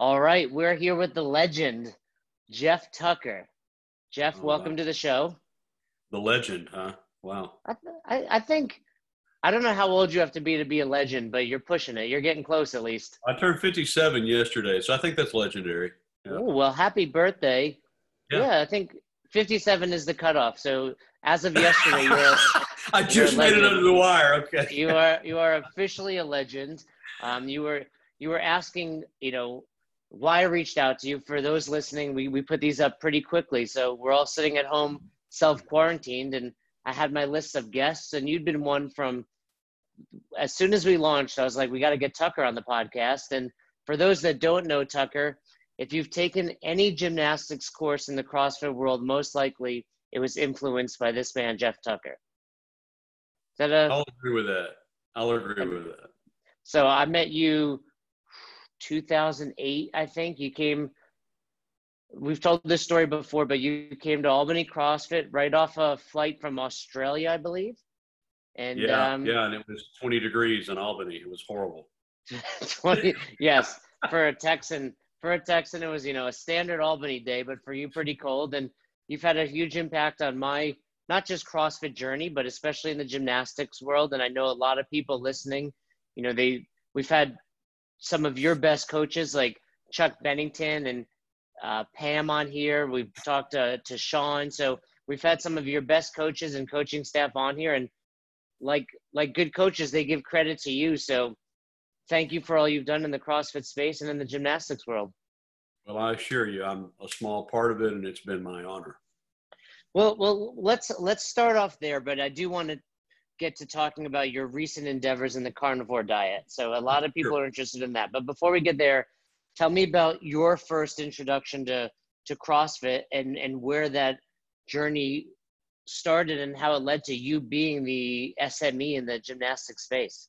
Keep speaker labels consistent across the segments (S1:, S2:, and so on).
S1: All right, we're here with the legend, Jeff Tucker. Jeff,
S2: Oh,
S1: welcome
S2: wow.
S1: to the show.
S2: The legend, huh? Wow.
S1: I, th- I, I think I don't know how old you have to be to be a legend, but you're pushing it. You're getting close, at least.
S2: I turned 57 yesterday, so I think that's legendary. Yeah.
S1: Ooh, well, happy birthday.
S2: Yeah.
S1: Yeah. I think 57 is the cutoff. So as of yesterday, you're a,
S2: I just
S1: You're a
S2: made it under the wire. Okay.
S1: you are you are officially a legend. Um, you were you were asking, you know, why I reached out to you. For those listening, we we put these up pretty quickly, so we're all sitting at home, self quarantined, and I had my list of guests, and you'd been one from. As soon as we launched, I was like, we got to get Tucker on the podcast. And for those that don't know Tucker, if you've taken any gymnastics course in the CrossFit world, most likely it was influenced by this man, Jeff Tucker. Is that a
S2: I'll agree with that. I'll agree with that.
S1: so I met you 2008, I think. You came, we've told this story before, but you came to Albany CrossFit right off a flight from Australia, I believe. And
S2: Yeah,
S1: um,
S2: yeah, and it was 20 degrees in Albany. It was horrible.
S1: 20, yes, for a Texan, for a Texan, it was, you know, a standard Albany day, but for you, pretty cold. And you've had a huge impact on my, not just CrossFit journey, but especially in the gymnastics world. And I know a lot of people listening, you know, they, we've had some of your best coaches like Chuck Bennington and uh, Pam on here. We've talked to, to Sean. So we've had some of your best coaches and coaching staff on here. And like, like good coaches, they give credit to you. So thank you for all you've done in the CrossFit space and in the gymnastics world.
S2: Well, I assure you, I'm a small part of it, and it's been my honor.
S1: Well, well, let's let's start off there, but I do want to get to talking about your recent endeavors in the carnivore diet. So a lot of people
S2: Sure.
S1: are interested in that. But before we get there, tell me about your first introduction to to CrossFit and and where that journey started and how it led to you being the SME in the gymnastics space.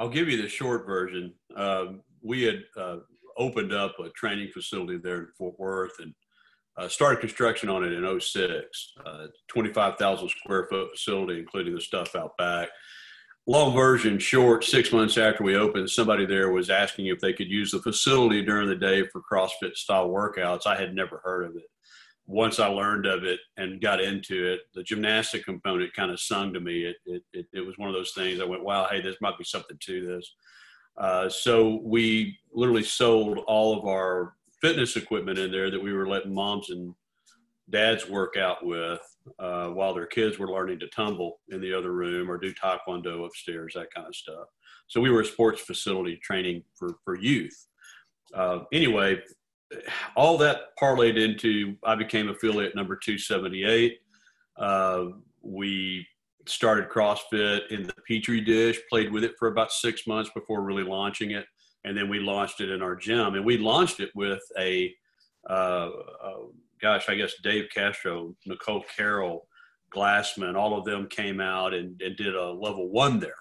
S2: I'll give you the short version. Um, we had uh, opened up a training facility there in Fort Worth and uh, started construction on it in 06. Uh, 25,000 square foot facility, including the stuff out back. Long version, short, six months after we opened, somebody there was asking if they could use the facility during the day for CrossFit style workouts. I had never heard of it. Once I learned of it and got into it, the gymnastic component kind of sung to me. It, it, it, it was one of those things I went, wow, hey, this might be something to this. Uh, so we literally sold all of our fitness equipment in there that we were letting moms and dads work out with uh, while their kids were learning to tumble in the other room or do taekwondo upstairs, that kind of stuff. So we were a sports facility training for, for youth. Uh, anyway, all that parlayed into I became affiliate number 278. Uh, we started CrossFit in the Petri dish, played with it for about six months before really launching it. And then we launched it in our gym. And we launched it with a, uh, uh, gosh, I guess Dave Castro, Nicole Carroll, Glassman, all of them came out and, and did a level one there.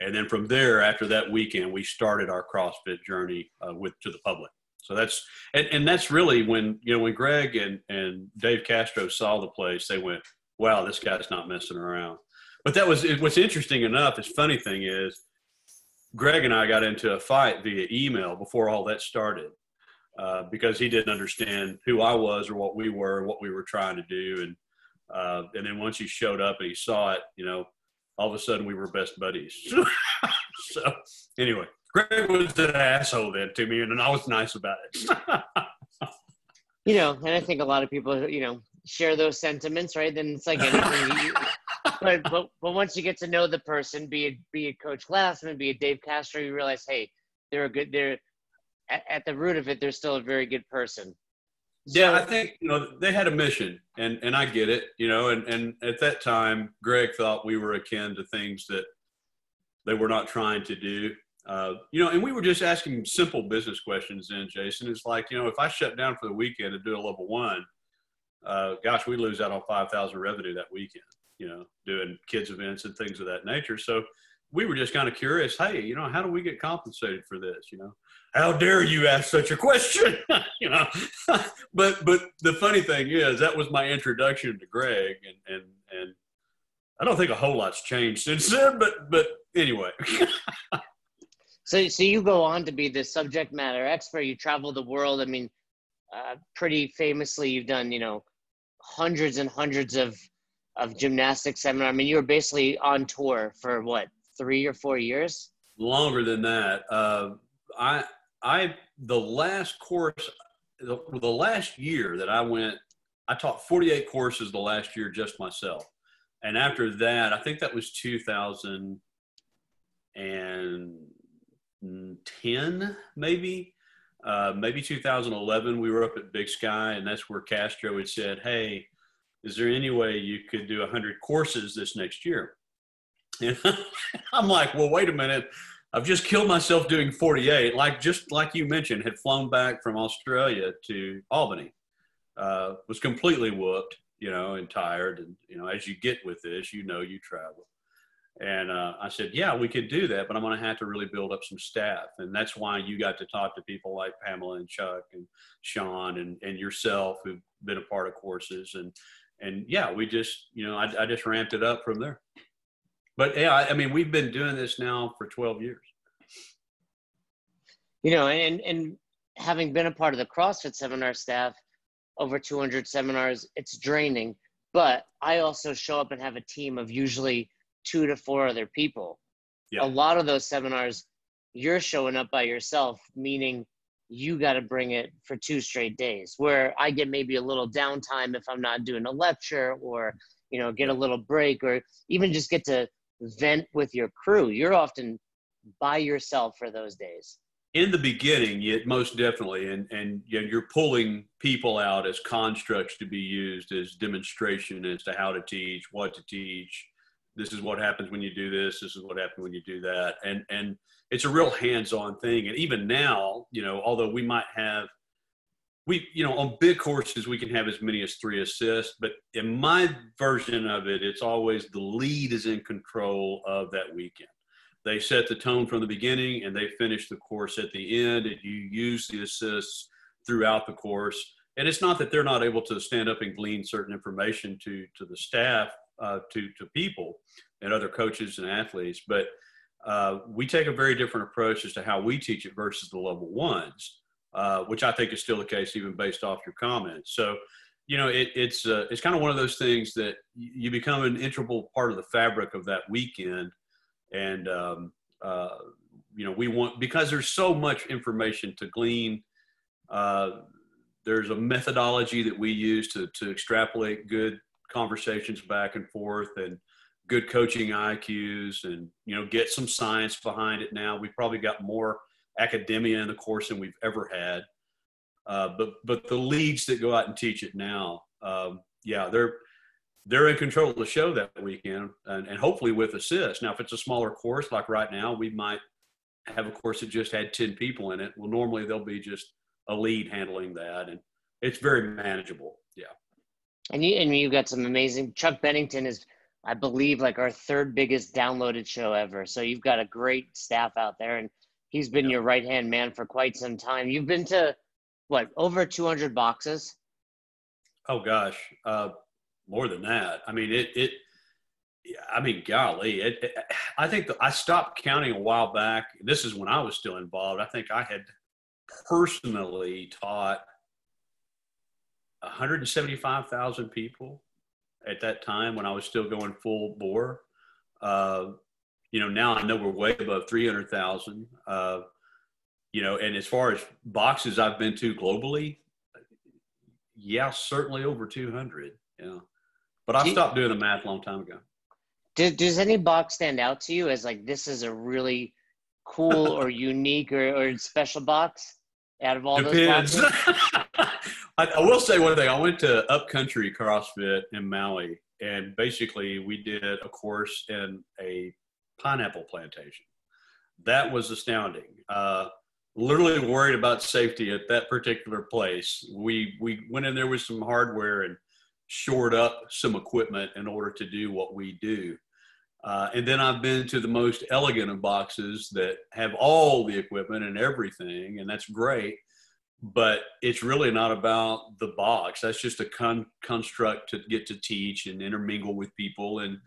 S2: And then from there, after that weekend, we started our CrossFit journey uh, with to the public. So that's and, and that's really when you know when Greg and and Dave Castro saw the place, they went, "Wow, this guy's not messing around." But that was what's interesting enough. Is funny thing is, Greg and I got into a fight via email before all that started uh, because he didn't understand who I was or what we were, what we were trying to do, and uh, and then once he showed up and he saw it, you know, all of a sudden we were best buddies. so anyway, Greg was an asshole then to me, and I was nice about it.
S1: You know, and I think a lot of people, you know, share those sentiments, right? Then it's like anything. but, but but once you get to know the person, be it be it Coach Glassman, be it Dave Castro, you realize, hey, they're a good. They're at, at the root of it, they're still a very good person.
S2: yeah, I think you know they had a mission, and and I get it, you know, and and at that time, Greg thought we were akin to things that they were not trying to do. Uh, you know, and we were just asking simple business questions. Then Jason, it's like you know, if I shut down for the weekend and do a level one, uh, gosh, we lose out on five thousand revenue that weekend. You know, doing kids events and things of that nature. So we were just kind of curious. Hey, you know, how do we get compensated for this? You know, how dare you ask such a question? you know, but but the funny thing is that was my introduction to Greg, and and and I don't think a whole lot's changed since then. But but anyway.
S1: So, so you go on to be the subject matter expert. You travel the world. I mean, uh, pretty famously, you've done, you know, hundreds and hundreds of of gymnastics seminar. I mean, you were basically on tour for what three or four years.
S2: Longer than that. Uh, I I the last course, the, the last year that I went, I taught 48 courses the last year just myself, and after that, I think that was 2010 maybe. Uh, maybe 2011, we were up at Big Sky, and that's where Castro had said, "Hey, is there any way you could do 100 courses this next year? And I'm like, well, wait a minute. I've just killed myself doing 48. Like just like you mentioned, had flown back from Australia to Albany, uh, was completely whooped, you know, and tired. And you know, as you get with this, you know, you travel. And uh, I said, yeah, we could do that, but I'm going to have to really build up some staff. And that's why you got to talk to people like Pamela and Chuck and Sean and, and yourself who've been a part of courses. And and yeah, we just, you know, I, I just ramped it up from there. But yeah, I, I mean, we've been doing this now for 12 years.
S1: You know, and, and having been a part of the CrossFit seminar staff, over 200 seminars, it's draining. But I also show up and have a team of usually two to four other people. Yeah. A lot of those seminars, you're showing up by yourself, meaning you got to bring it for two straight days where i get maybe a little downtime if i'm not doing a lecture or you know get a little break or even just get to vent with your crew. You're often by yourself for those days.
S2: In the beginning yet most definitely. And and you know, you're pulling people out as constructs to be used as demonstration as to how to teach what to teach this is what happens when you do this this is what happens when you do that. And and it's a real hands-on thing. And even now you know although we might have we you know on big courses we can have as many as three assists but in my version of it it's always the lead is in control of that weekend. They set the tone from the beginning and they finish the course at the end and you use the assists throughout the course. And it's not that they're not able to stand up and glean certain information to to the staff uh, to to people and other coaches and athletes but uh, we take a very different approach as to how we teach it versus the level ones, uh, which I think is still the case even based off your comments. So, you know, it, it's uh, it's kind of one of those things that you become an integral part of the fabric of that weekend, and um, uh, you know, we want because there's so much information to glean. Uh, there's a methodology that we use to to extrapolate good conversations back and forth and good coaching IQs and you know get some science behind it now. We've probably got more academia in the course than we've ever had. Uh, but but the leads that go out and teach it now, um, yeah, they're they're in control of the show that weekend, and, and hopefully with assists. Now, if it's a smaller course, like right now, we might have a course that just had ten people in it. Well, normally there'll be just a lead handling that, and it's very manageable. Yeah.
S1: And you and you've got some amazing. Chuck Bennington is I believe, like our third biggest downloaded show ever. So you've got a great staff out there, and he's been your right hand man for quite some time. You've been to what over 200 boxes?
S2: Oh gosh, uh, more than that. I mean, it it. I mean, golly, it, it, I think the, I stopped counting a while back. This is when I was still involved. I think I had personally taught 175,000 people at that time when I was still going full bore. Uh, you know, now I know we're way above 300,000. Uh, you know, and as far as boxes I've been to globally, yeah, certainly over 200. Yeah. But I stopped doing the math a long time ago.
S1: Does, does any box stand out to you as like this is a really cool or unique or, or special box out of all Depends. those boxes?
S2: I, I, will say one thing. I went to Upcountry CrossFit in Maui, and basically we did a course in a pineapple plantation. That was astounding. Uh, literally worried about safety at that particular place. We we went in there with some hardware and shored up some equipment in order to do what we do. Uh, and then I've been to the most elegant of boxes that have all the equipment and everything, and that's great but it's really not about the box. That's just a con- construct to get to teach and intermingle with people and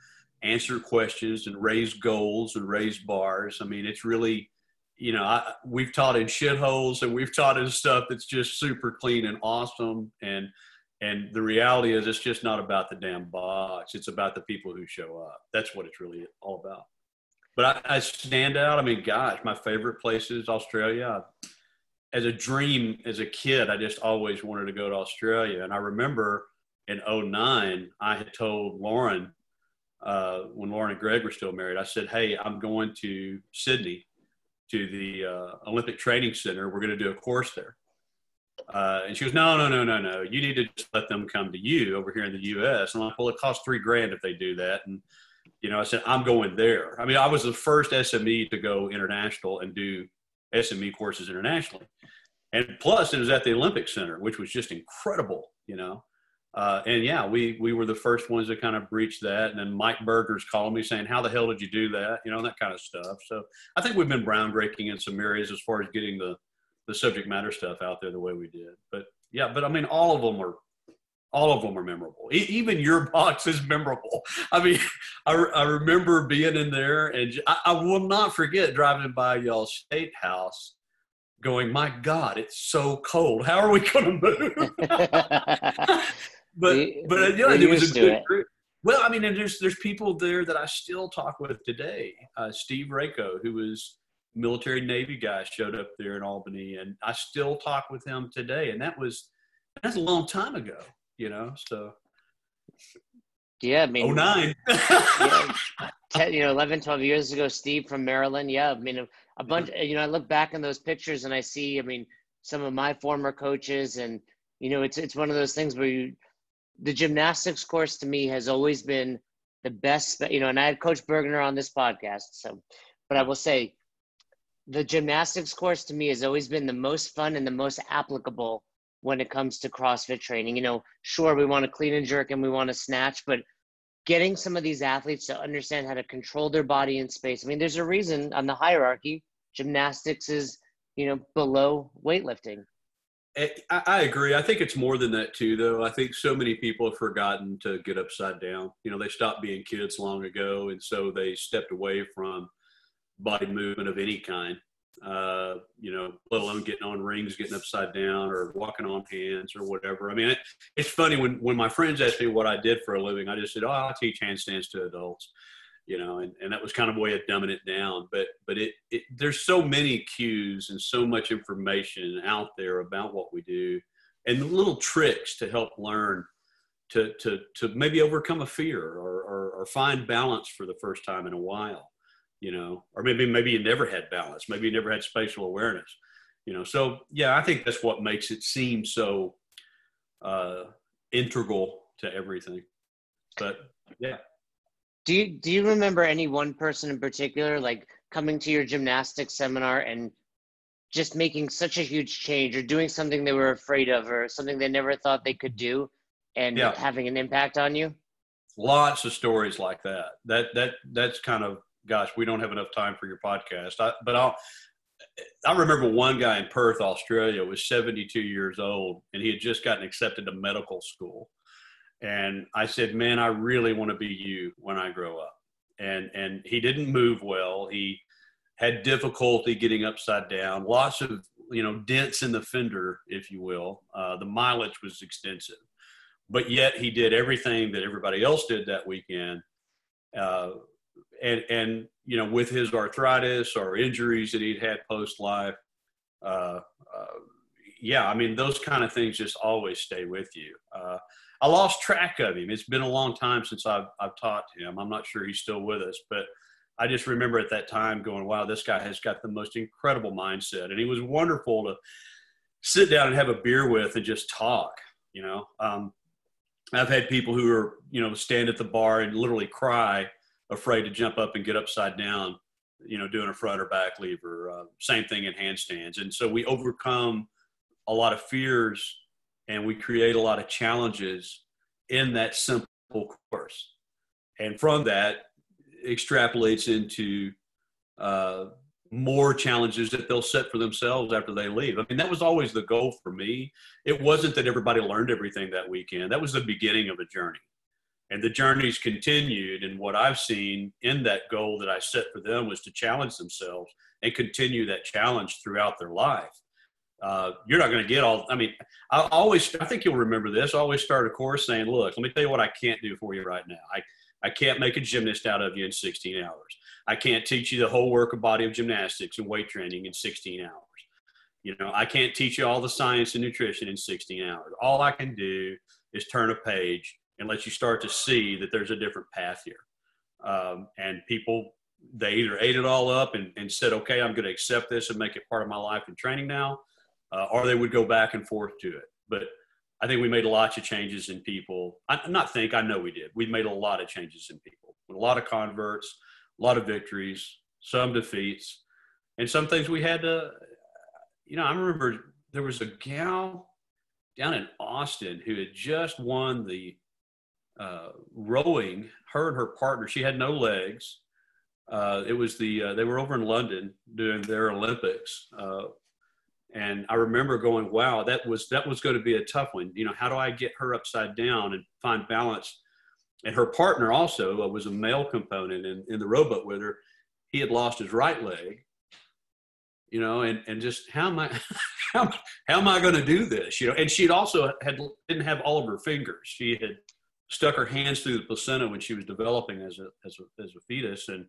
S2: answer questions and raise goals and raise bars. I mean, it's really, you know, I, we've taught in shitholes and we've taught in stuff that's just super clean and awesome. And and the reality is, it's just not about the damn box. It's about the people who show up. That's what it's really all about. But I, I stand out. I mean, gosh, my favorite place is Australia. As a dream, as a kid, I just always wanted to go to Australia. And I remember in 09, I had told Lauren, uh, when Lauren and Greg were still married, I said, Hey, I'm going to Sydney to the uh, Olympic Training Center. We're going to do a course there. Uh, and she goes, no, no, no, no, no. You need to just let them come to you over here in the U.S. And I'm like, well, it costs three grand if they do that. And you know, I said, I'm going there. I mean, I was the first SME to go international and do SME courses internationally. And plus, it was at the Olympic Center, which was just incredible, you know. Uh, and yeah, we we were the first ones to kind of breach that. And then Mike Burgener's calling me saying, "How the hell did you do that?" You know, that kind of stuff. So I think we've been groundbreaking in some areas as far as getting the the subject matter stuff out there the way we did. But yeah, but I mean, all of them are all of them are memorable. E- even your box is memorable. I mean, I, re- I remember being in there, and I, I will not forget driving by y'all state house, going, "My God, it's so cold. How are we going to move?" but
S1: We-
S2: but yeah, it was a good
S1: it.
S2: group. Well, I mean, and there's there's people there that I still talk with today. Uh, Steve Rako, who was military Navy guy, showed up there in Albany, and I still talk with him today. And that was that's a long time ago, you know. So
S1: yeah, I mean,
S2: oh nine.
S1: yeah, 10, you know, 11, 12 years ago, Steve from Maryland. Yeah, I mean, a, a bunch. You know, I look back in those pictures and I see. I mean, some of my former coaches, and you know, it's it's one of those things where you, the gymnastics course to me has always been the best. You know, and I had Coach Burgener on this podcast, so, but I will say, the gymnastics course to me has always been the most fun and the most applicable when it comes to CrossFit training. You know, sure, we want to clean and jerk and we want to snatch, but getting some of these athletes to understand how to control their body in space. I mean, there's a reason on the hierarchy, gymnastics is, you know, below weightlifting.
S2: Eh, I, I agree. I think it's more than that too, though. I think so many people have forgotten to get upside down. You know, they stopped being kids long ago, and so they stepped away from body movement of any kind. Uh, you know, let alone getting on rings, getting upside down, or walking on hands, or whatever. I mean, it, it's funny when when my friends ask me what I did for a living. I just said, "Oh, I teach handstands to adults." You know, and, and that was kind of a way of dumbing it down. But but it, it there's so many cues and so much information out there about what we do, and little tricks to help learn to to to maybe overcome a fear or, or, or find balance for the first time in a while you know, or maybe maybe you never had balance, maybe you never had spatial awareness, you know. So yeah, I think that's what makes it seem so uh, integral to everything. But yeah,
S1: Do you do you remember any one person in particular, like coming to your gymnastics seminar and just making such a huge change, or doing something they were afraid of, or something they never thought they could do, and
S2: Yeah.
S1: having an impact on you?
S2: lots of stories like that. That that that's kind of gosh, we don't have enough time for your podcast. I, but I'll. I remember one guy in Perth, Australia, was 72 years old, and he had just gotten accepted to medical school. And I said, "Man, I really want to be you when I grow up." And and he didn't move well. He had difficulty getting upside down. Lots of you know dents in the fender, if you will. Uh, the mileage was extensive, but yet he did everything that everybody else did that weekend. Uh, and and you know with his arthritis or injuries that he'd had post life uh, uh, yeah i mean those kind of things just always stay with you. Uh, i lost track of him. It's been a long time since i've, I've taught him. I'm not sure he's still with us but i just remember at that time going wow this guy has got the most incredible mindset. And he was wonderful to sit down and have a beer with and just talk you know? Um, i've had people who are you know stand at the bar and literally cry afraid to jump up and get upside down, you know, doing a front or back lever. Uh, same thing in handstands. And so we overcome a lot of fears and we create a lot of challenges in that simple course. And from that extrapolates into uh, more challenges that they'll set for themselves after they leave. I mean, that was always the goal for me. It wasn't that everybody learned everything that weekend. That was the beginning of a journey and the journey's continued and what i've seen in that goal that i set for them was to challenge themselves and continue that challenge throughout their life. Uh, you're not going to get all. I mean, I always. I think you'll remember this. I always start a course saying, "Look, let me tell you what I can't do for you right now. I I can't make a gymnast out of you in 16 hours. I can't teach you the whole work of body of gymnastics and weight training in 16 hours. You know, I can't teach you all the science and nutrition in 16 hours. All I can do is turn a page and let you start to see that there's a different path here. Um, and people, they either ate it all up and, and said, okay, I'm going to accept this and make it part of my life and training now, uh, or they would go back and forth to it. But I think we made lots of changes in people. I not think, I know we did. We made a lot of changes in people, a lot of converts, a lot of victories, some defeats, and some things we had to, you know, I remember there was a gal down in Austin who had just won the uh, rowing. Her and her partner, she had no legs. Uh, it was the uh, they were over in London doing their Olympics, uh, and I remember going, "Wow, that was that was going to be a tough one." You know, how do I get her upside down and find balance? And her partner also uh, was a male component in, in the rowboat with her. He had lost his right leg, you know, and, and just how am I, how, how am I going to do this? You know, and she'd also had, didn't have all of her fingers. She had stuck her hands through the placenta when she was developing as a, as a, as a fetus. And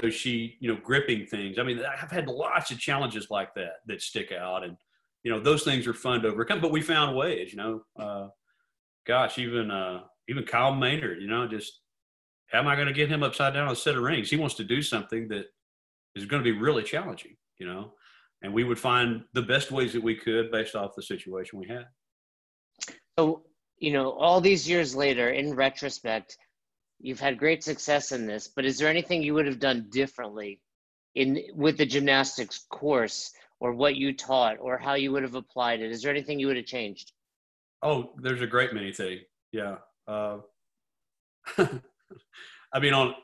S2: so she, you know, gripping things. I mean, I've had lots of challenges like that that stick out and, you know, those things are fun to overcome, but we found ways, you know, uh, gosh, even, uh, even Kyle Maynard, you know, just how am I going to get him upside down on a set of rings? He wants to do something that is going to be really challenging you know, and we would find the best ways that we could based off the situation we had.
S1: So, you know, all these years later, in retrospect, you've had great success in this, but is there anything you would have done differently in with the gymnastics course or what you taught or how you would have applied it? Is there anything you would have changed?
S2: Oh, there's a great many things. Yeah. Uh, I mean, on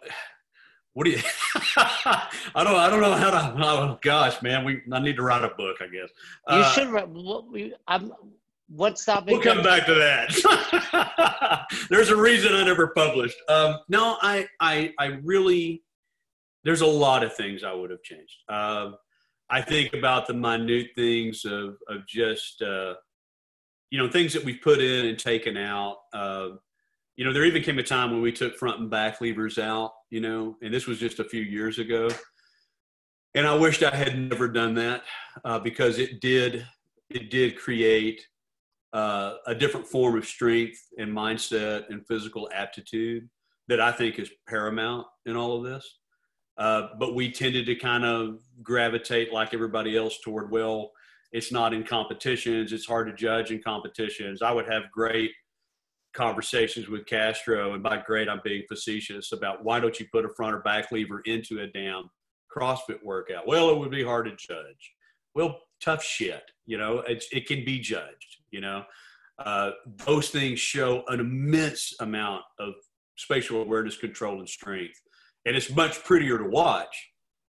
S2: what do you? I don't. I don't know how to. Oh gosh, man, we. I need to write a book. I guess
S1: you uh, should. What, I'm. What's stopping?
S2: We'll come back to that. there's a reason I never published. Um, no, I. I. I really. There's a lot of things I would have changed. Uh, I think about the minute things of of just. Uh, you know things that we've put in and taken out. Uh, you know, there even came a time when we took front and back levers out, you know, and this was just a few years ago. And I wished I had never done that uh, because it did it did create uh, a different form of strength and mindset and physical aptitude that I think is paramount in all of this. Uh, but we tended to kind of gravitate like everybody else toward well, it's not in competitions. It's hard to judge in competitions. I would have great conversations with Castro, and by great, I'm being facetious about why don't you put a front or back lever into a damn CrossFit workout? Well, it would be hard to judge. Well, tough shit. You know, it's, it can be judged. You know, uh, those things show an immense amount of spatial awareness, control, and strength, and it's much prettier to watch,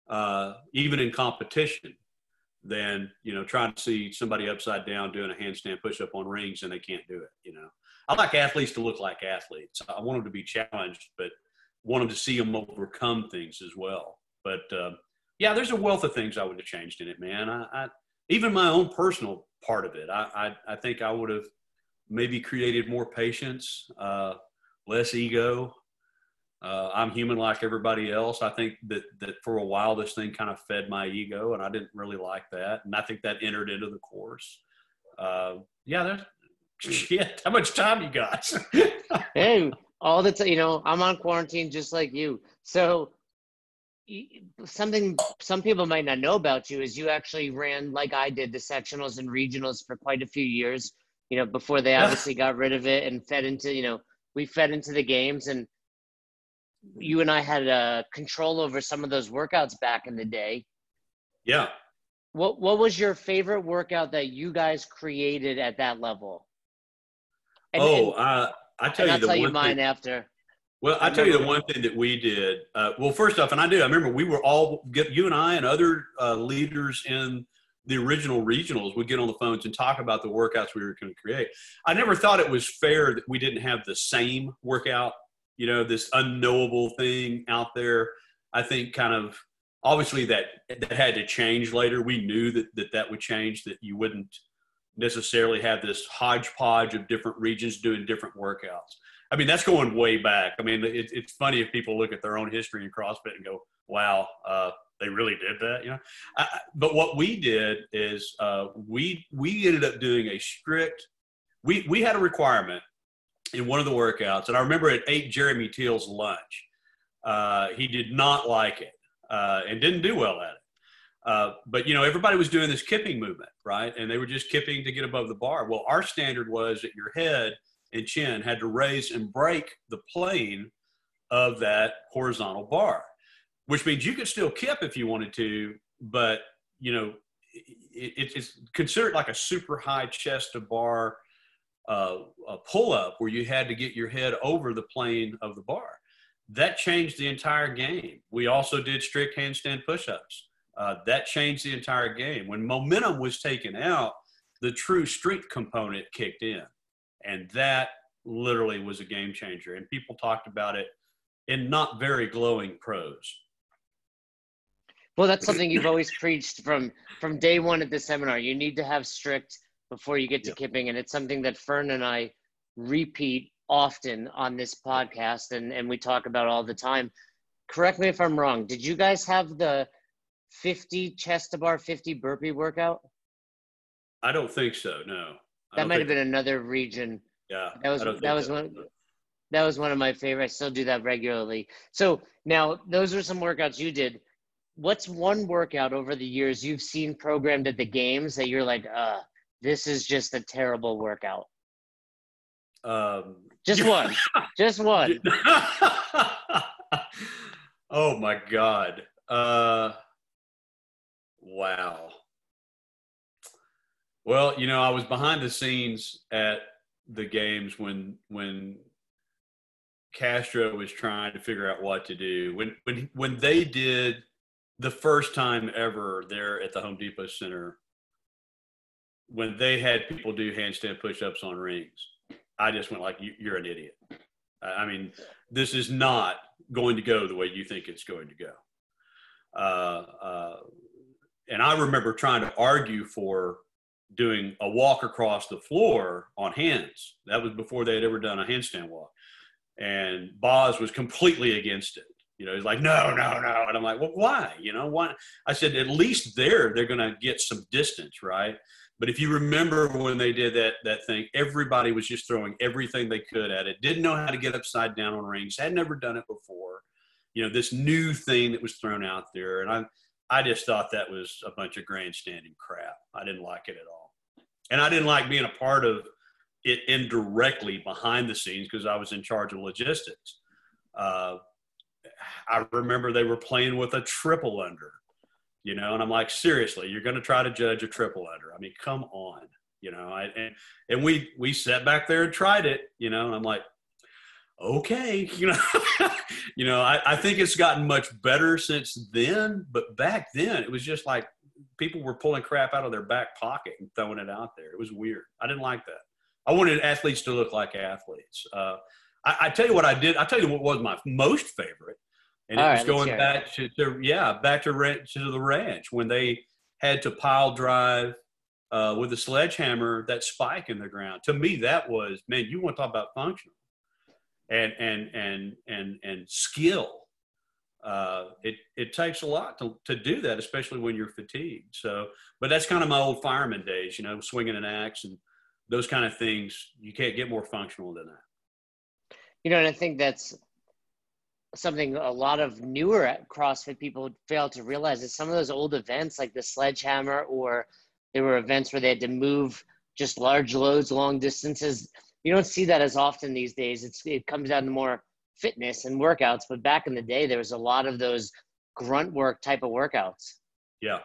S2: uh, even in competition, than you know trying to see somebody upside down doing a handstand push-up on rings and they can't do it. You know. I like athletes to look like athletes. I want them to be challenged, but want them to see them overcome things as well. But uh, yeah, there's a wealth of things I would have changed in it, man. I, I even my own personal part of it. I, I, I think I would have maybe created more patience, uh, less ego. Uh, I'm human like everybody else. I think that that for a while this thing kind of fed my ego, and I didn't really like that. And I think that entered into the course. Uh, yeah, there's Shit, how much time you got?
S1: hey, all the time, you know, I'm on quarantine just like you. So something some people might not know about you is you actually ran like I did the sectionals and regionals for quite a few years, you know, before they obviously got rid of it and fed into, you know, we fed into the games and you and I had uh, control over some of those workouts back in the day.
S2: Yeah.
S1: What what was your favorite workout that you guys created at that level?
S2: And, oh, and, uh, I tell you,
S1: I'll
S2: the
S1: tell you mine
S2: thing,
S1: after.
S2: Well, I, I tell you the one thing that we did. Uh, well, first off, and I do. I remember we were all get you and I and other uh, leaders in the original regionals would get on the phones and talk about the workouts we were going to create. I never thought it was fair that we didn't have the same workout. You know, this unknowable thing out there. I think kind of obviously that that had to change later. We knew that that, that would change, that you wouldn't necessarily have this hodgepodge of different regions doing different workouts. I mean, that's going way back. I mean, it, it's funny if people look at their own history in CrossFit and go, "Wow, uh, they really did that," you know. I, but what we did is uh, we we ended up doing a strict. We we had a requirement in one of the workouts, and I remember it ate Jeremy Thiel's lunch. Uh, he did not like it uh, and didn't do well at it. Uh, but you know, everybody was doing this kipping movement, right? And they were just kipping to get above the bar. Well, our standard was that your head and chin had to raise and break the plane of that horizontal bar, which means you could still kip if you wanted to, but you know, it, it's considered like a super high chest to bar uh, pull up where you had to get your head over the plane of the bar. That changed the entire game. We also did strict handstand push ups. Uh, that changed the entire game. When momentum was taken out, the true strength component kicked in. And that literally was a game changer. And people talked about it in not very glowing prose.
S1: Well, that's something you've always preached from from day one at the seminar. You need to have strict before you get to kipping, and it's something that Fern and I repeat often on this podcast, and and we talk about all the time. Correct me if I'm wrong. Did you guys have the 50 chest to bar, 50 burpee workout?
S2: I don't think so. No.
S1: That might have been another region.
S2: Yeah.
S1: That was that was one that was one of my favorites. I still do that regularly. So now those are some workouts you did. What's one workout over the years you've seen programmed at the games that you're like, uh, this is just a terrible workout?
S2: Um,
S1: just one. just one.
S2: oh my God. Uh Wow. Well, you know, I was behind the scenes at the games when when Castro was trying to figure out what to do. When when when they did the first time ever there at the Home Depot Center, when they had people do handstand push-ups on rings, I just went like, "You're an idiot." I mean, this is not going to go the way you think it's going to go. Uh, uh, and I remember trying to argue for doing a walk across the floor on hands. That was before they had ever done a handstand walk. And Boz was completely against it. You know, he's like, no, no, no. And I'm like, well, why? You know, why? I said, at least there, they're going to get some distance, right? But if you remember when they did that that thing, everybody was just throwing everything they could at it. Didn't know how to get upside down on rings. Had never done it before. You know, this new thing that was thrown out there, and I I just thought that was a bunch of grandstanding crap. I didn't like it at all. And I didn't like being a part of it indirectly behind the scenes because I was in charge of logistics. Uh, I remember they were playing with a triple under, you know, and I'm like, seriously, you're going to try to judge a triple under? I mean, come on, you know. I, and and we we sat back there and tried it, you know, and I'm like, okay, you know, you know, I, I think it's gotten much better since then, but back then it was just like people were pulling crap out of their back pocket and throwing it out there. It was weird. I didn't like that. I wanted athletes to look like athletes. Uh, I, I, tell you what I did. I tell you what was my most favorite, and it All was right, going back to, to, yeah, back to to the ranch when they had to pile drive uh, with a sledgehammer that spike in the ground. To me, that was man. You want to talk about functional and and and and and skill. Uh, it it takes a lot to, to do that, especially when you're fatigued. So, but that's kind of my old fireman days, you know, swinging an axe and those kind of things. You can't get more functional than that.
S1: You know, and I think that's something a lot of newer CrossFit people fail to realize is some of those old events like the sledgehammer or there were events where they had to move just large loads long distances you don't see that as often these days. It's it comes down to more fitness and workouts. But back in the day, there was a lot of those grunt work type of workouts.
S2: Yeah,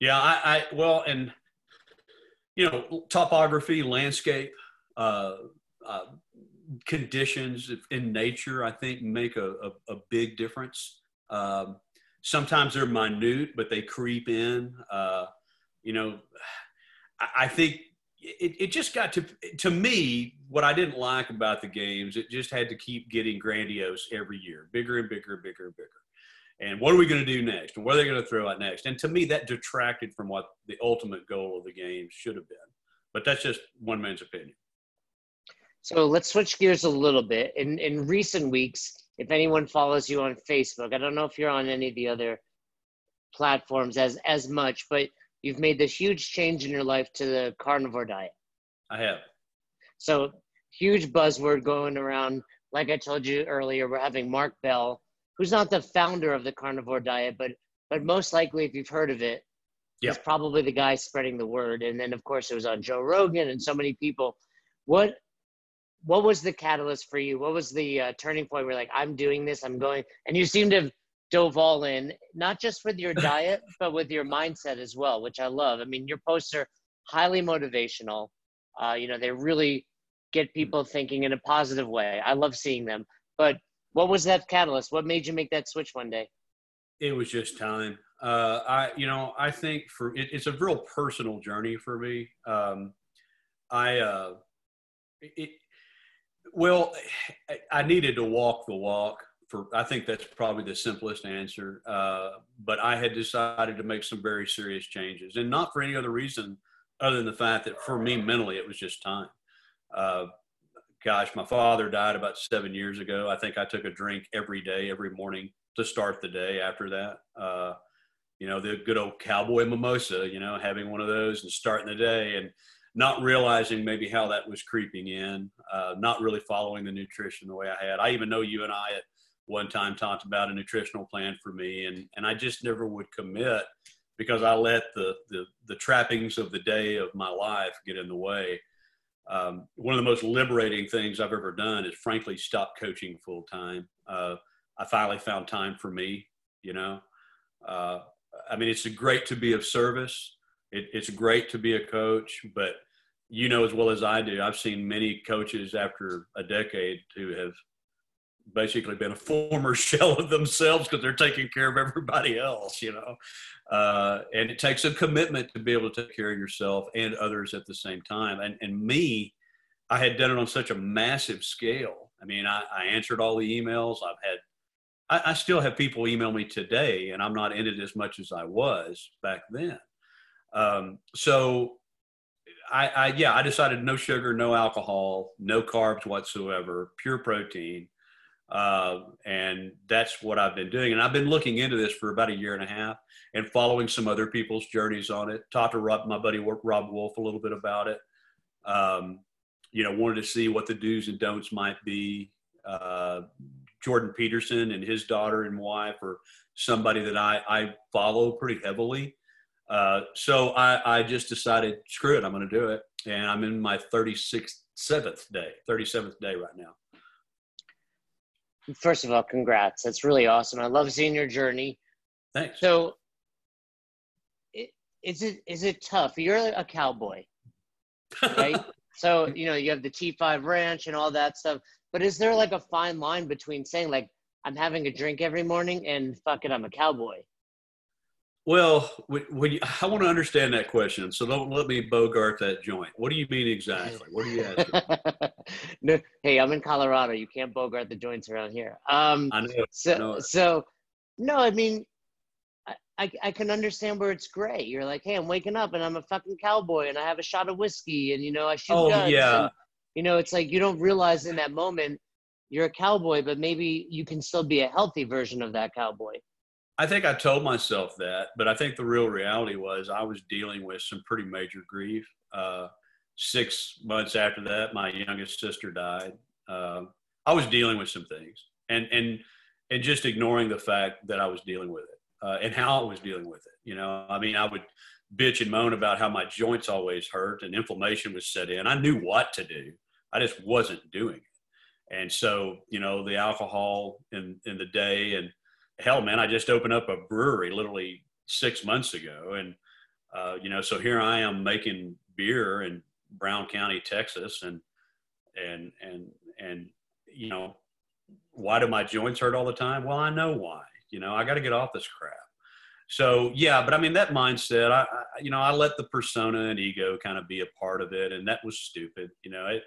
S2: yeah. I, I well, and you know, topography, landscape, uh, uh, conditions in nature, I think make a, a, a big difference. Um, sometimes they're minute, but they creep in. Uh, you know, I, I think it, it just got to to me what I didn't like about the games. It just had to keep getting grandiose every year, bigger and bigger, and bigger and bigger. and what are we going to do next and what are they going to throw out next and to me that detracted from what the ultimate goal of the game should have been but that's just one man's opinion
S1: so let's switch gears a little bit in in recent weeks if anyone follows you on facebook i don't know if you're on any of the other platforms as as much but you've made this huge change in your life to the carnivore diet
S2: i have
S1: so huge buzzword going around like i told you earlier we're having mark bell who's not the founder of the carnivore diet, but but most likely, if you've heard of it, yeah. he's probably the guy spreading the word. And then, of course, it was on Joe Rogan and so many people. What what was the catalyst for you? What was the uh, turning point where like I'm doing this, I'm going, and you seem to have dove all in, not just with your diet, but with your mindset as well, which I love. I mean, your posts are highly motivational. Uh, you know, they really get people thinking in a positive way. I love seeing them. But what was that catalyst? What made you make that switch one day?
S2: It was just time. Uh, I, you know, I think for it, it's a real personal journey for me. Um, I, uh, it, well, I needed to walk the walk. For I think that's probably the simplest answer. Uh, but I had decided to make some very serious changes, and not for any other reason other than the fact that for me mentally it was just time. Uh, gosh, my father died about seven years ago. I think I took a drink every day, every morning to start the day after that. Uh, you know, the good old cowboy mimosa, you know, having one of those and starting the day and not realizing maybe how that was creeping in, uh, not really following the nutrition the way I had. I even know you and I at one time talked about a nutritional plan for me and, and I just never would commit because I let the, the, the trappings of the day of my life get in the way um, one of the most liberating things I've ever done is frankly stop coaching full time. Uh, I finally found time for me, you know. Uh, I mean, it's great to be of service. It, it's great to be a coach, but you know as well as I do, I've seen many coaches after a decade who have basically been a former shell of themselves because they're taking care of everybody else, you know. Uh, and it takes a commitment to be able to take care of yourself and others at the same time. And, and me, I had done it on such a massive scale. I mean, I, I answered all the emails. I've had, I, I, still have people email me today, and I'm not in it as much as I was back then. Um, so I, I, yeah, I decided no sugar, no alcohol, no carbs whatsoever, pure protein. Uh, and that's what I've been doing. And I've been looking into this for about a year and a half and following some other people's journeys on it. Talked to Rob, my buddy Robb Wolf a little bit about it. Um, you know, wanted to see what the do's and don'ts might be. Uh, Jordan Peterson and his daughter and wife are somebody that I, I follow pretty heavily. Uh, so I, I just decided, screw it, I'm going to do it. And I'm in my 36th, seventh day, 37th day right now.
S1: First of all, congrats. That's really awesome. I love seeing your journey.
S2: Thanks.
S1: So, is it is it tough? You're a cowboy, right? so you know you have the T5 Ranch and all that stuff. But is there like a fine line between saying like I'm having a drink every morning and fuck it, I'm a cowboy?
S2: Well, when you, I want to understand that question, so don't let me bogart that joint. What do you mean exactly? What are you asking?
S1: no, hey, I'm in Colorado. You can't bogart the joints around here. Um,
S2: I know.
S1: So,
S2: I know
S1: so, no, I mean, I, I, I can understand where it's great. You're like, hey, I'm waking up and I'm a fucking cowboy and I have a shot of whiskey and you know I shoot
S2: oh,
S1: guns.
S2: yeah.
S1: And, you know, it's like you don't realize in that moment you're a cowboy, but maybe you can still be a healthy version of that cowboy.
S2: I think I told myself that, but I think the real reality was I was dealing with some pretty major grief. Uh, six months after that, my youngest sister died. Uh, I was dealing with some things, and and and just ignoring the fact that I was dealing with it uh, and how I was dealing with it. You know, I mean, I would bitch and moan about how my joints always hurt and inflammation was set in. I knew what to do. I just wasn't doing it. And so, you know, the alcohol in in the day and hell, man, I just opened up a brewery literally six months ago, and uh, you know, so here I am making beer in Brown County, Texas, and and and and you know, why do my joints hurt all the time? Well, I know why. You know, I got to get off this crap. So yeah, but I mean that mindset. I, I, you know I let the persona and ego kind of be a part of it, and that was stupid. You know, it,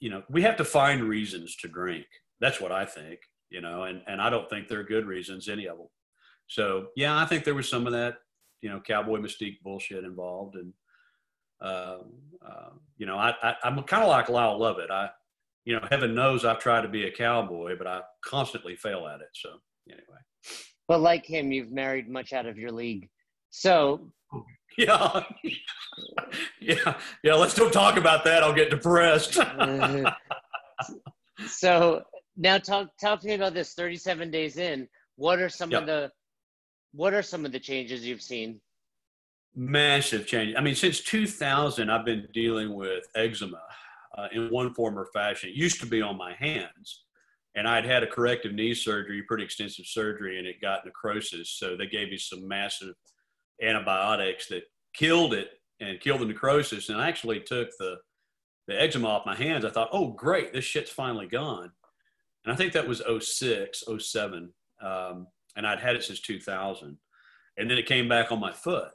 S2: you know we have to find reasons to drink. That's what I think you know, and, and I don't think they're good reasons, any of them. So yeah, I think there was some of that, you know, cowboy mystique bullshit involved. And, uh, uh, you know, I, I, am kind of like Lyle Lovett. I, you know, heaven knows I've tried to be a cowboy, but I constantly fail at it. So anyway.
S1: But like him, you've married much out of your league. So
S2: yeah, yeah, yeah. Let's don't talk about that. I'll get depressed.
S1: so now talk talk to me about this 37 days in. What are some yep. of the what are some of the changes you've seen?
S2: Massive change. I mean since 2000 i've been dealing with eczema uh, in one form or fashion. It used to be on my hands and i'd had a corrective knee surgery pretty extensive surgery and it got necrosis. So they gave me some massive antibiotics that killed it and killed the necrosis. And I actually took the the eczema off my hands. I thought oh great this shit's finally gone and I think that was 06, 07. Um, and I'd had it since 2000. And then it came back on my foot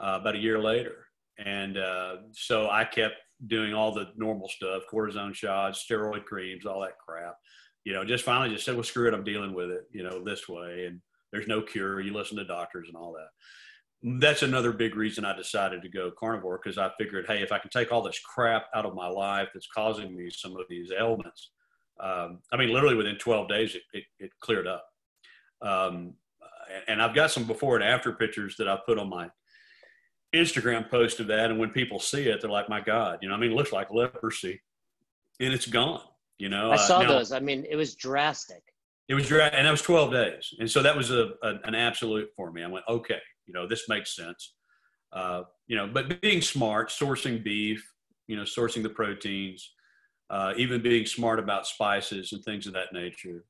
S2: uh, about a year later. And uh, so I kept doing all the normal stuff, cortisone shots, steroid creams, all that crap. You know, just finally just said, well, screw it, I'm dealing with it, you know, this way. And there's no cure. You listen to doctors and all that. That's another big reason I decided to go carnivore because I figured, hey, if I can take all this crap out of my life that's causing me some of these ailments, um, I mean, literally within 12 days, it, it, it cleared up. Um, and I've got some before and after pictures that I put on my Instagram post of that. And when people see it, they're like, my God, you know, I mean, it looks like leprosy and it's gone, you know.
S1: I saw uh, now, those. I mean, it was drastic.
S2: It was drastic. And that was 12 days. And so that was a, a, an absolute for me. I went, okay, you know, this makes sense. Uh, you know, but being smart, sourcing beef, you know, sourcing the proteins, uh, even being smart about spices and things of that nature.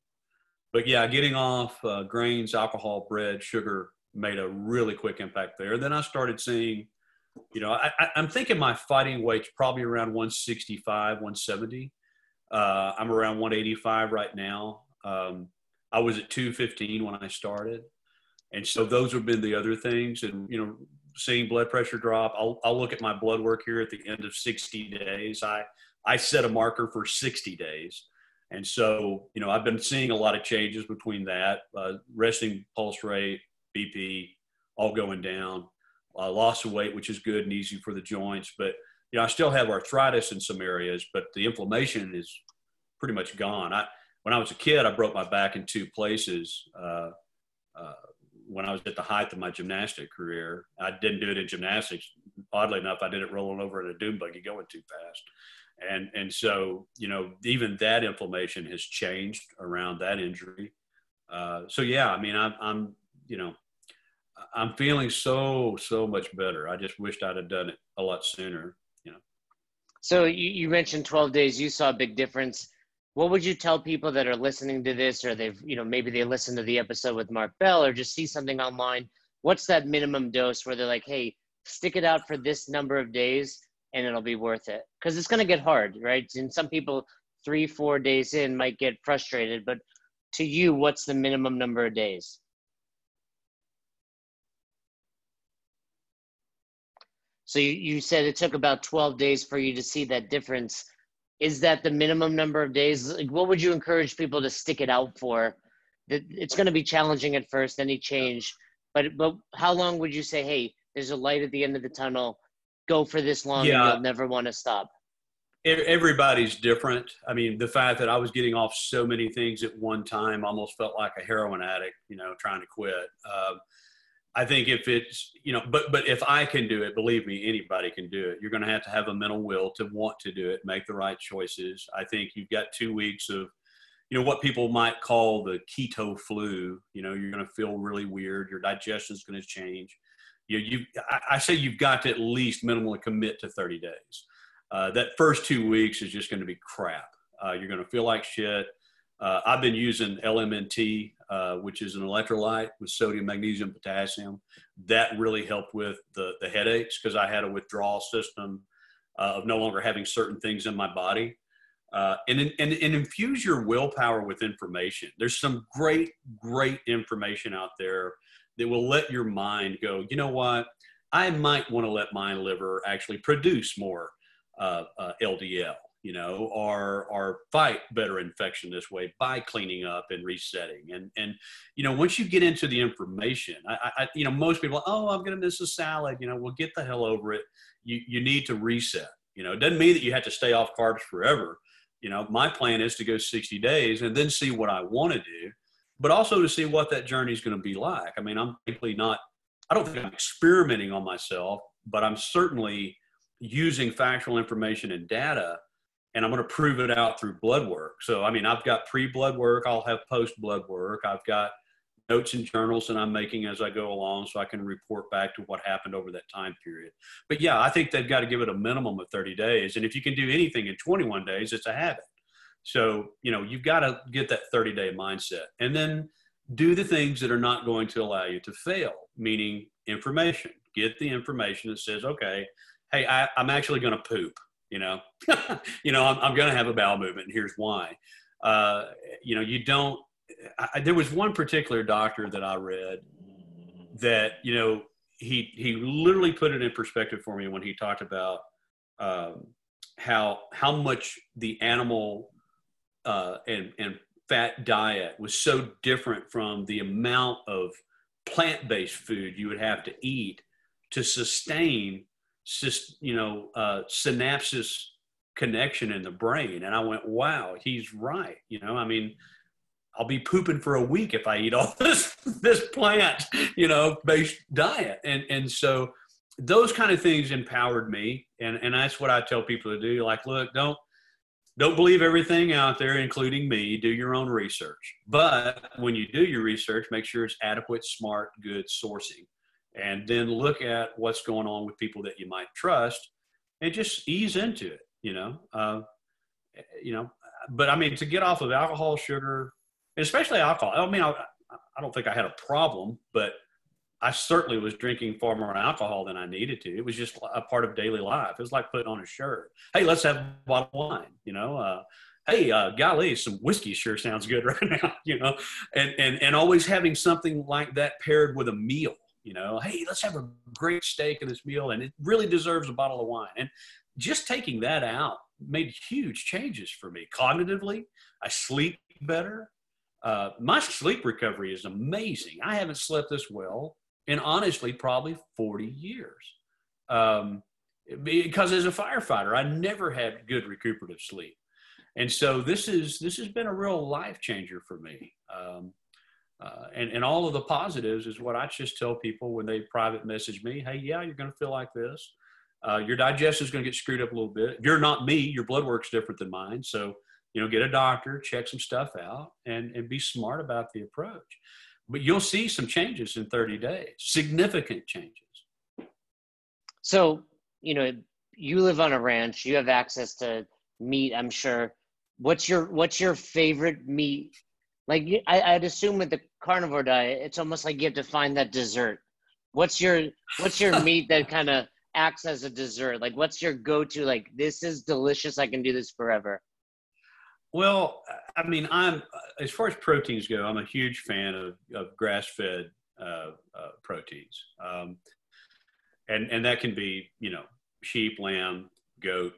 S2: But yeah, getting off uh, grains, alcohol, bread, sugar made a really quick impact there. Then I started seeing, you know, I, am thinking my fighting weight's probably around 165, 170. Uh, I'm around 185 right now. Um, I was at 215 when I started. And so those have been the other things. And, you know, seeing blood pressure drop, I'll, I'll look at my blood work here at the end of 60 days. I, I set a marker for 60 days. And so, you know, I've been seeing a lot of changes between that, uh, resting pulse rate, BP, all going down, uh, loss of weight, which is good and easy for the joints. But, you know, I still have arthritis in some areas, but the inflammation is pretty much gone. I, when I was a kid, I broke my back in two places. Uh, uh, when I was at the height of my gymnastic career, I didn't do it in gymnastics. Oddly enough, I did it rolling over in a dune buggy going too fast and and so you know even that inflammation has changed around that injury. Uh, so yeah i mean I'm, I'm you know i'm feeling so so much better. I just wished i'd have done it a lot sooner you know.
S1: So you, you mentioned 12 days. You saw a big difference. What would you tell people that are listening to this or they've you know maybe they listen to the episode with mark bell or just see something online? What's that minimum dose where they're like hey stick it out for this number of days and it'll be worth it. Because it's going to get hard right? And some people three four days in might get frustrated but to you what's the minimum number of days? So you, you said it took about 12 days for you to see that difference. Is that the minimum number of days? Like what would you encourage people to stick it out for? It's going to be challenging at first any change but but how long would you say hey there's a light at the end of the tunnel go for this long yeah. and you'll never want to stop?
S2: Everybody's different. I mean, the fact that I was getting off so many things at one time almost felt like a heroin addict, you know, trying to quit. Uh, I think if it's, you know, but but if I can do it, believe me, anybody can do it. You're going to have to have a mental will to want to do it, make the right choices. I think you've got two weeks of, you know, what people might call the keto flu. You know, you're going to feel really weird. Your digestion is going to change you, you I, I say you've got to at least minimally commit to 30 days. Uh, that first two weeks is just going to be crap. Uh, you're going to feel like shit. Uh, I've been using LMNT, uh, which is an electrolyte with sodium, magnesium, potassium. That really helped with the, the headaches because I had a withdrawal system uh, of no longer having certain things in my body. Uh, and, and, and infuse your willpower with information. There's some great, great information out there that will let your mind go, you know what? I might want to let my liver actually produce more uh, uh, LDL. you know, or or fight better infection this way by cleaning up and resetting. And and you know, once you get into the information, I, I you know, most people, oh, I'm gonna miss a salad. You know, we'll get the hell over it. You you need to reset. You know, it doesn't mean that you have to stay off carbs forever. You know, my plan is to go 60 days and then see what I want to do, but also to see what that journey is going to be like. I mean, I'm simply not. I don't think I'm experimenting on myself, but I'm certainly using factual information and data and I'm going to prove it out through blood work. So, I mean, I've got pre blood work, I'll have post blood work, I've got notes and journals that I'm making as I go along so I can report back to what happened over that time period. But yeah, I think they've got to give it a minimum of 30 days. And if you can do anything in 21 days, it's a habit. So, you know, you've got to get that 30 day mindset and then do the things that are not going to allow you to fail, meaning information. Get the information that says, okay, hey, I, I'm actually going to poop you know you know i'm, I'm going to have a bowel movement and here's why uh, you know you don't I, there was one particular doctor that i read that you know he he literally put it in perspective for me when he talked about um, how how much the animal uh, and and fat diet was so different from the amount of plant-based food you would have to eat to sustain you know, uh, synapses connection in the brain. And I went, wow, he's right. You know, I mean, I'll be pooping for a week if I eat all this this plant, you know, based diet. And and so those kind of things empowered me. And and that's what I tell people to do. Like, look, don't don't believe everything out there, including me. Do your own research. But when you do your research, make sure it's adequate, smart, good sourcing and then look at what's going on with people that you might trust and just ease into it you know uh, you know but i mean to get off of alcohol sugar especially alcohol i mean I, I don't think i had a problem but i certainly was drinking far more alcohol than i needed to it was just a part of daily life it was like putting on a shirt hey let's have a bottle of wine you know uh, hey uh, golly some whiskey sure sounds good right now you know and and and always having something like that paired with a meal you know, hey, let's have a great steak in this meal, and it really deserves a bottle of wine. And just taking that out made huge changes for me cognitively. I sleep better. Uh, my sleep recovery is amazing. I haven't slept this well in honestly probably 40 years. Um, because as a firefighter, I never had good recuperative sleep. And so this is this has been a real life changer for me. Um, uh, and, and all of the positives is what I just tell people when they private message me, hey, yeah, you're going to feel like this. Uh, your digestion is going to get screwed up a little bit. If You're not me. Your blood work's different than mine. So, you know, get a doctor, check some stuff out, and, and be smart about the approach. But you'll see some changes in 30 days, significant changes.
S1: So, you know, you live on a ranch, you have access to meat, I'm sure. What's your what's your favorite meat like I, I'd assume with the carnivore diet, it's almost like you have to find that dessert. What's your what's your meat that kind of acts as a dessert? Like what's your go-to? Like this is delicious. I can do this forever.
S2: Well, I mean, I'm as far as proteins go, I'm a huge fan of, of grass-fed uh, uh, proteins, um, and and that can be you know sheep, lamb, goat,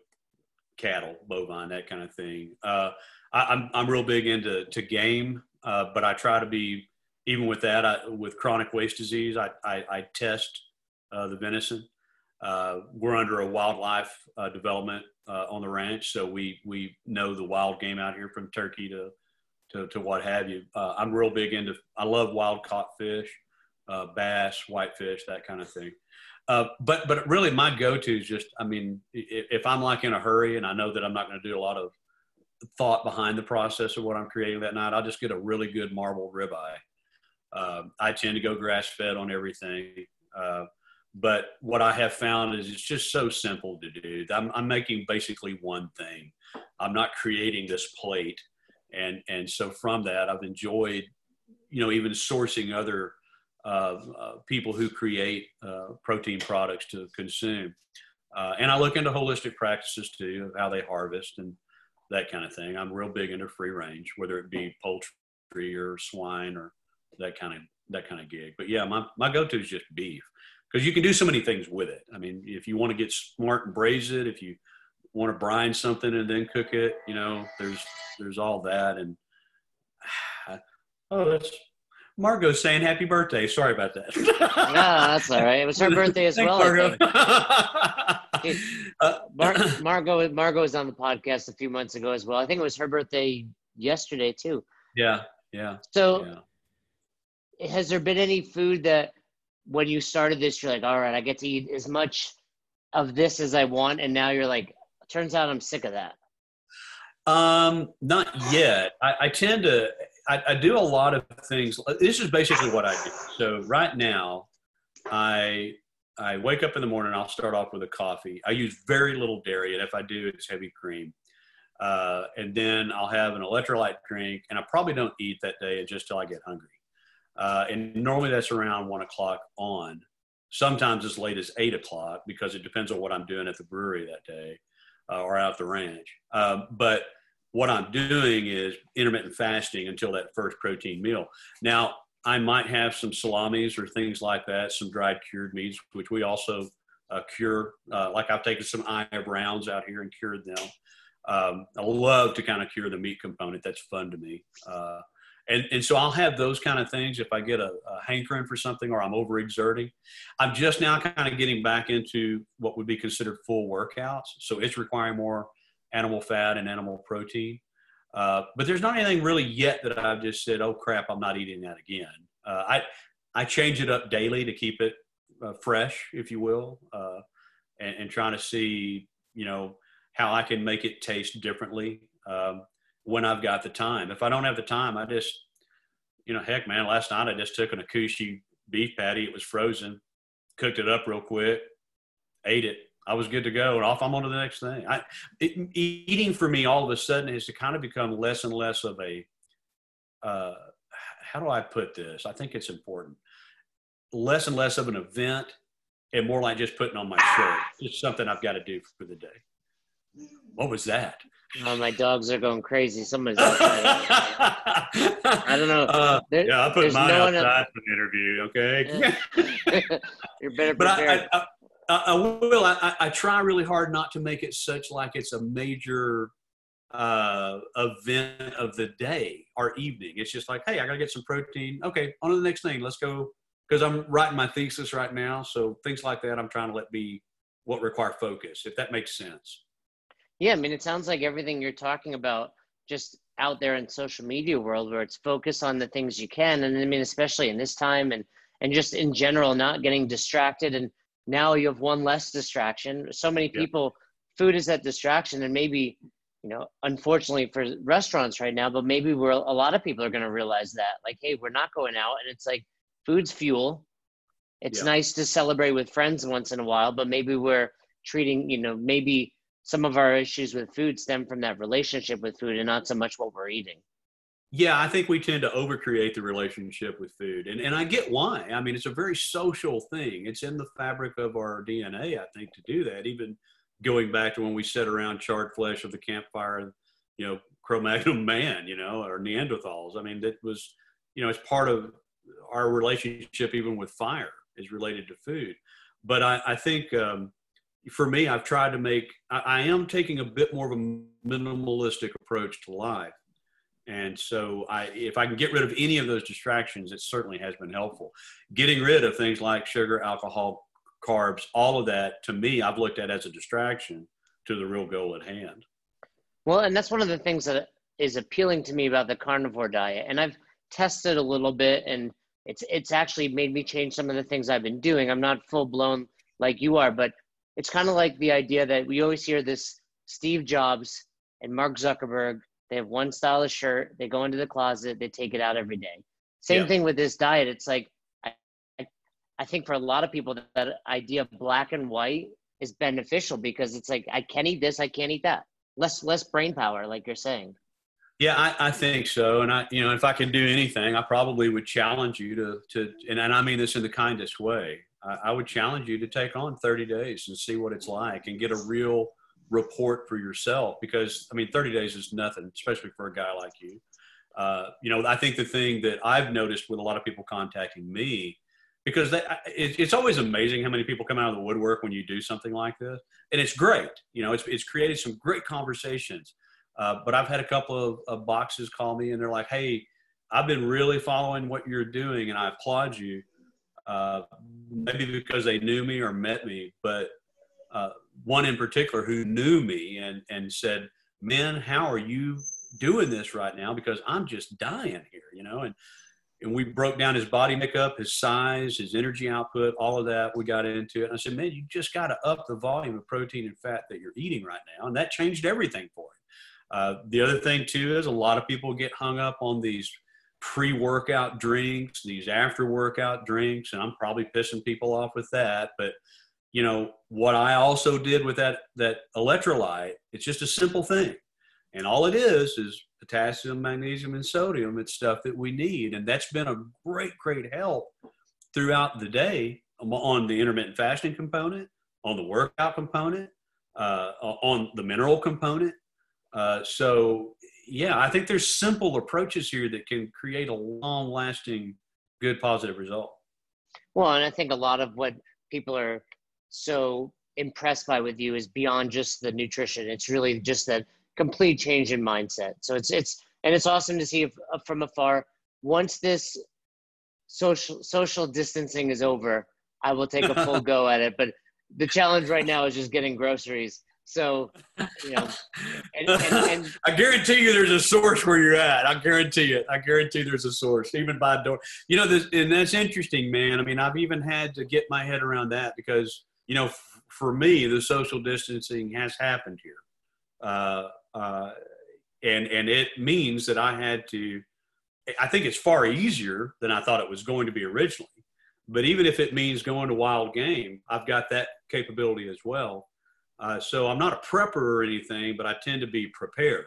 S2: cattle, bovine, that kind of thing. Uh, I, am I'm, I'm real big into to game, uh, but I try to be even with that. I, with chronic waste disease, I I, I test uh, the venison. Uh, we're under a wildlife uh, development uh, on the ranch, so we we know the wild game out here from turkey to to, to what have you. Uh, I'm real big into. I love wild caught fish, bass, whitefish, that kind of thing. Uh, but but really my go-to is just i mean if, i'm like in a hurry and i know that i'm not going to do a lot of thought behind the process of what I'm creating that night. I'll just get a really good marble ribeye. Uh, I tend to go grass fed on everything. But what I have found is it's just so simple to do. I'm, I'm, making basically one thing. I'm not creating this plate. And, and so from that, I've enjoyed, you know, even sourcing other uh, uh people who create uh, protein products to consume. Uh, and I look into holistic practices too of how they harvest and that kind of thing. I'm real big into free range, whether it be poultry or swine or that kind of that kind of gig. But yeah, my my go-to is just beef because you can do so many things with it. I mean, if you want to get smart and braise it, if you want to brine something and then cook it. You know, there's there's all that, and oh, that's Margot saying happy birthday. Sorry about that.
S1: no, that's all right. It was her birthday as well. Margo. uh, Mar- Margot Margot was on the podcast a few months ago as well. I think it was her birthday yesterday too.
S2: Yeah, yeah.
S1: So,
S2: yeah.
S1: has there been any food that when you started this, you're like, all right, I get to eat as much of this as I want, and now you're like, turns out I'm sick of that.
S2: Um, not yet. I, I tend to. I, I, do a lot of things. This is basically what I do. So right now, I I wake up in the morning. I'll start off with a coffee. I use very little dairy, and if I do, it's heavy cream. Uh, and then I'll have an electrolyte drink, and I probably don't eat that day just till I get hungry. Uh, and normally that's around one o'clock on. Sometimes as late as eight o'clock because it depends on what I'm doing at the brewery that day uh, or out the ranch. Uh, but what I'm doing is intermittent fasting until that first protein meal. Now, I might have some salamis or things like that, some dried cured meats, which we also uh, cure. Uh, like I've taken some Aya Browns out here and cured them. Um, I love to kind of cure the meat component. That's fun to me. Uh, and, and so I'll have those kind of things if I get a, a hankering for something or I'm overexerting. I'm just now kind of getting back into what would be considered full workouts. So it's requiring more animal fat and animal protein. Uh, but there's not anything really yet that I've just said, oh crap, I'm not eating that again. Uh, I, I change it up daily to keep it uh, fresh, if you will, uh, and, and, trying to see, you know, how I can make it taste differently. Um, when I've got the time. If I don't have the time, I just, you know, heck, man, last night I just took an Akaushi beef patty. It was frozen, cooked it up real quick, ate it. I was good to go, and off I'm on to the next thing. I, it, eating for me all of a sudden has to kind of become less and less of a, uh, how do I put this? I think it's important. Less and less of an event, and more like just putting on my shirt. It's something I've got to do for the day. What was that?
S1: Oh, my dogs are going crazy. Outside. I don't know.
S2: Uh, yeah, I put mine no outside for the interview.
S1: Okay. You're better prepared.
S2: but I, I, I, I, will. I, I try really hard not to make it such like it's a major uh, event of the day or evening. It's just like, hey, I got to get some protein. Okay, on to the next thing. Let's go. Because I'm writing my thesis right now. So things like that, I'm trying to let be what require focus, if that makes sense.
S1: Yeah, I mean, it sounds like everything you're talking about just out there in social media world where it's focused on the things you can. And I mean, especially in this time and, and just in general, not getting distracted. And now you have one less distraction. So many people, yeah. food is that distraction. And maybe, you know, unfortunately for restaurants right now, but maybe we're, a lot of people are going to realize that like, Hey, we're not going out and it's like food's fuel. It's yeah. nice to celebrate with friends once in a while, but maybe we're treating, you know, maybe some of our issues with food stem from that relationship with food and not so much what we're eating.
S2: Yeah, I think we tend to overcreate the relationship with food. And, and I get why. I mean, it's a very social thing. It's in the fabric of our DNA, I think, to do that. Even going back to when we sat around charred flesh of the campfire, you know, Cro-Magnon man, you know, or Neanderthals. I mean, that was, you know, it's part of our relationship even with fire is related to food. But I, I think um, for me, I've tried to make, I, I, am taking a bit more of a minimalistic approach to life. And so I, if I can get rid of any of those distractions, it certainly has been helpful. Getting rid of things like sugar, alcohol, carbs, all of that, to me, I've looked at as a distraction to the real goal at hand.
S1: Well, and that's one of the things that is appealing to me about the carnivore diet. And I've tested a little bit and it's, it's actually made me change some of the things I've been doing. I'm not full blown like you are, but it's kind of like the idea that we always hear this Steve Jobs and Mark Zuckerberg. They have one style of shirt. They go into the closet. They take it out every day. Same yeah. thing with this diet. It's like I, I think for a lot of people that, that idea of black and white is beneficial because it's like I can't eat this, I can't eat that. Less less brain power, like you're saying.
S2: Yeah, I, I, think so. And I, you know, if I could do anything, I probably would challenge you to, to, and, and I mean this in the kindest way. I would challenge you to take on 30 days and see what it's like and get a real report for yourself because I mean 30 days is nothing, especially for a guy like you. Uh, you know, I think the thing that I've noticed with a lot of people contacting me, because they, it, it's always amazing how many people come out of the woodwork when you do something like this, and it's great. You know, it's it's created some great conversations. Uh, but I've had a couple of, of boxes call me and they're like, "Hey, I've been really following what you're doing, and I applaud you." Uh, maybe because they knew me or met me, but uh, one in particular who knew me and and said, "Man, how are you doing this right now? Because I'm just dying here," you know, and and we broke down his body makeup, his size, his energy output, all of that. We got into it. And I said, man, you just got to up the volume of protein and fat that you're eating right now. And that changed everything for him. Uh, the other thing, too, is a lot of people get hung up on these pre workout drinks, these after workout drinks. And I'm probably pissing people off with that. But, you know, what I also did with that, that electrolyte, it's just a simple thing. And all it is is potassium, magnesium, and sodium. It's stuff that we need. And that's been a great, great help throughout the day on the intermittent fasting component, on the workout component, uh, on the mineral component. Uh, so, yeah, I think there's simple approaches here that can create a long lasting, good, positive result.
S1: Well, and I think a lot of what people are so impressed by with you is beyond just the nutrition. It's really just that complete change in mindset. So it's it's and it's awesome to see if, uh, from afar. Once this social social distancing is over, I will take a full go at it. But the challenge right now is just getting groceries. So, you know,
S2: and, and, and, I guarantee you there's a source where you're at. I guarantee it. I guarantee there's a source, even by door. You know, this, and that's interesting, man. I mean, I've even had to get my head around that because, you know, f- for me, the social distancing has happened here. Uh, uh, and and it means that I had to. I think it's far easier than I thought it was going to be originally. But even if it means going to wild game, I've got that capability as well. Uh, so I'm not a prepper or anything, but I tend to be prepared.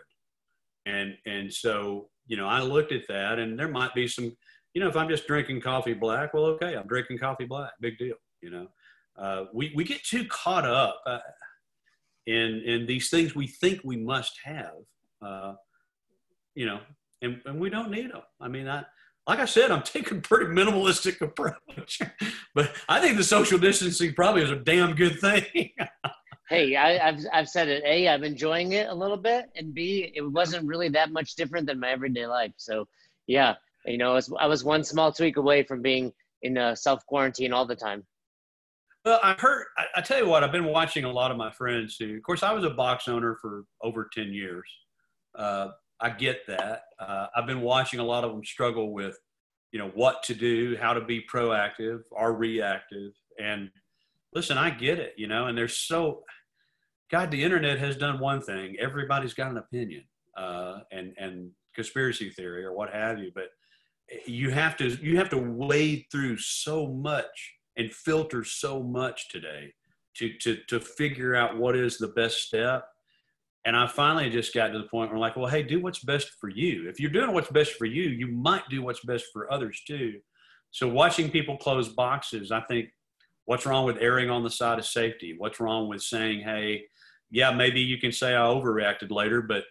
S2: And and so you know, I looked at that, and there might be some. You know, if I'm just drinking coffee black, well, okay, I'm drinking coffee black. Big deal. You know, uh, we we get too caught up. Uh, and and these things we think we must have, uh, you know, and, and we don't need them. I mean, I like I said, I'm taking a pretty minimalistic approach, but I think the social distancing probably is a damn good thing.
S1: hey, I, have I've said it. A, I'm enjoying it a little bit, and B, it wasn't really that much different than my everyday life. So, yeah, you know, I was, I was one small tweak away from being in self quarantine all the time.
S2: Well, I heard. I, I, tell you what, I've been watching a lot of my friends who, of course, I was a box owner for over ten years. Uh, I get that. Uh, I've been watching a lot of them struggle with, you know, what to do, how to be proactive or reactive. And listen, I get it, you know. And there's so, God, the internet has done one thing. Everybody's got an opinion, uh, and and conspiracy theory or what have you. But you have to you have to wade through so much and filter so much today to, to, to figure out what is the best step. And I finally just got to the point where I'm like, well, hey, do what's best for you. If you're doing what's best for you, you might do what's best for others too. So watching people close boxes, I think what's wrong with erring on the side of safety? What's wrong with saying, hey, yeah, maybe you can say I overreacted later, but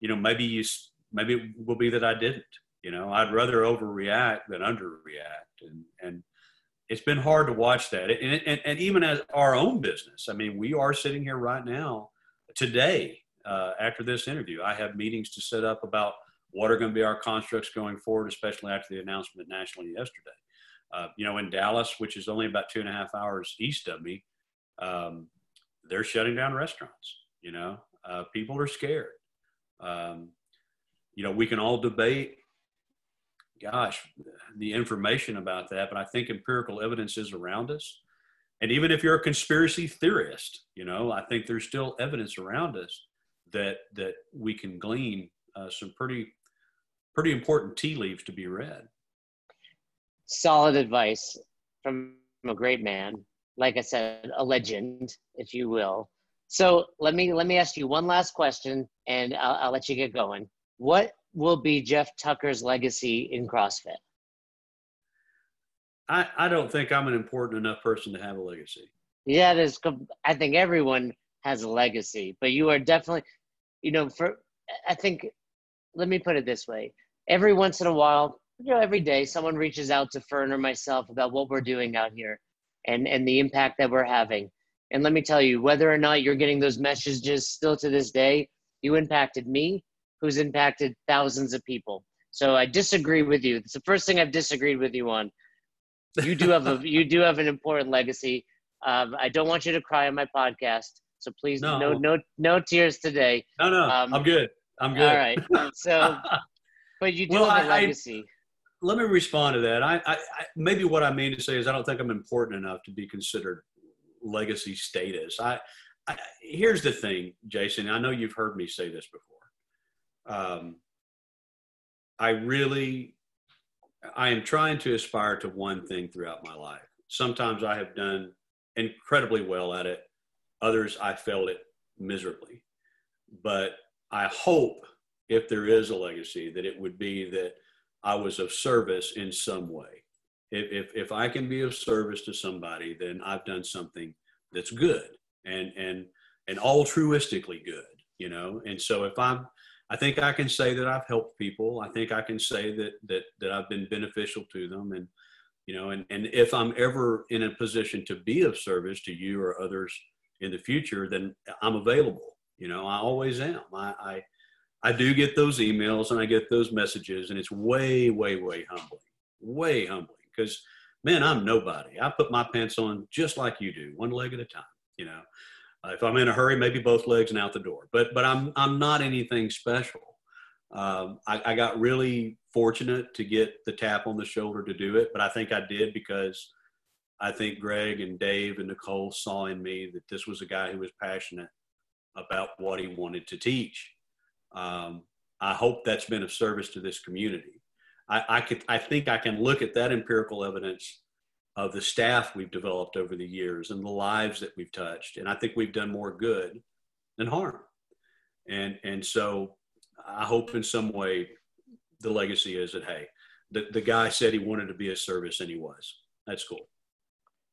S2: you know, maybe you, maybe it will be that I didn't, you know, I'd rather overreact than underreact. And, and it's been hard to watch that. And, and, and, even as our own business, I mean, we are sitting here right now, today, uh, after this interview. I have meetings to set up about what are going to be our constructs going forward, especially after the announcement nationally yesterday. Uh, you know, in Dallas, which is only about two and a half hours east of me, um, they're shutting down restaurants. You know, uh, people are scared. Um, you know, we can all debate gosh, the information about that, but I think empirical evidence is around us. And even if you're a conspiracy theorist, you know, I think there's still evidence around us that that we can glean uh, some pretty pretty important tea leaves to be read.
S1: Solid advice from a great man, like I said, a legend, if you will. So let me let me ask you one last question, and I'll, I'll let you get going. What will be Jeff Tucker's legacy in CrossFit?
S2: I, I don't think I'm an important enough person to have a legacy.
S1: Yeah, there's. I think everyone has a legacy, but you are definitely, you know, for I think. Let me put it this way: every once in a while, you know, every day someone reaches out to Fern or myself about what we're doing out here and, and the impact that we're having. And let me tell you, whether or not you're getting those messages still to this day, you impacted me, who's impacted thousands of people. So I disagree with you. It's the first thing I've disagreed with you on. You do have a you do have an important legacy. Um, I don't want you to cry on my podcast, so please no no no, no tears today.
S2: No no, um, I'm good. I'm good.
S1: All right. So, but you do well, have a legacy. I,
S2: let me respond to that. I, I, I, maybe what I mean to say is I don't think I'm important enough to be considered legacy status. I, I here's the thing, Jason. I know you've heard me say this before. Um, I really, I am trying to aspire to one thing throughout my life. Sometimes I have done incredibly well at it. Others I failed it miserably. But I hope if there is a legacy that it would be that I was of service in some way. If, if, if I can be of service to somebody, then I've done something that's good and, and, and altruistically good, you know? And so if I'm, I think I can say that I've helped people. I think I can say that, that, that I've been beneficial to them. And, you know, and, and if I'm ever in a position to be of service to you or others in the future, then I'm available. You know, I always am. I, I I do get those emails and I get those messages, and it's way, way, way humbling, way humbling. Because man, I'm nobody. I put my pants on just like you do, one leg at a time. You know, uh, if I'm in a hurry, maybe both legs and out the door. But but I'm I'm not anything special. Um, I, I got really fortunate to get the tap on the shoulder to do it, but I think I did because I think Greg and Dave and Nicole saw in me that this was a guy who was passionate about what he wanted to teach um, I hope that's been of service to this community. I, I, could, I think I can look at that empirical evidence of the staff we've developed over the years and the lives that we've touched, and I think we've done more good than harm. And and so I hope in some way the legacy is that hey, the, the guy said he wanted to be a service and he was. That's cool.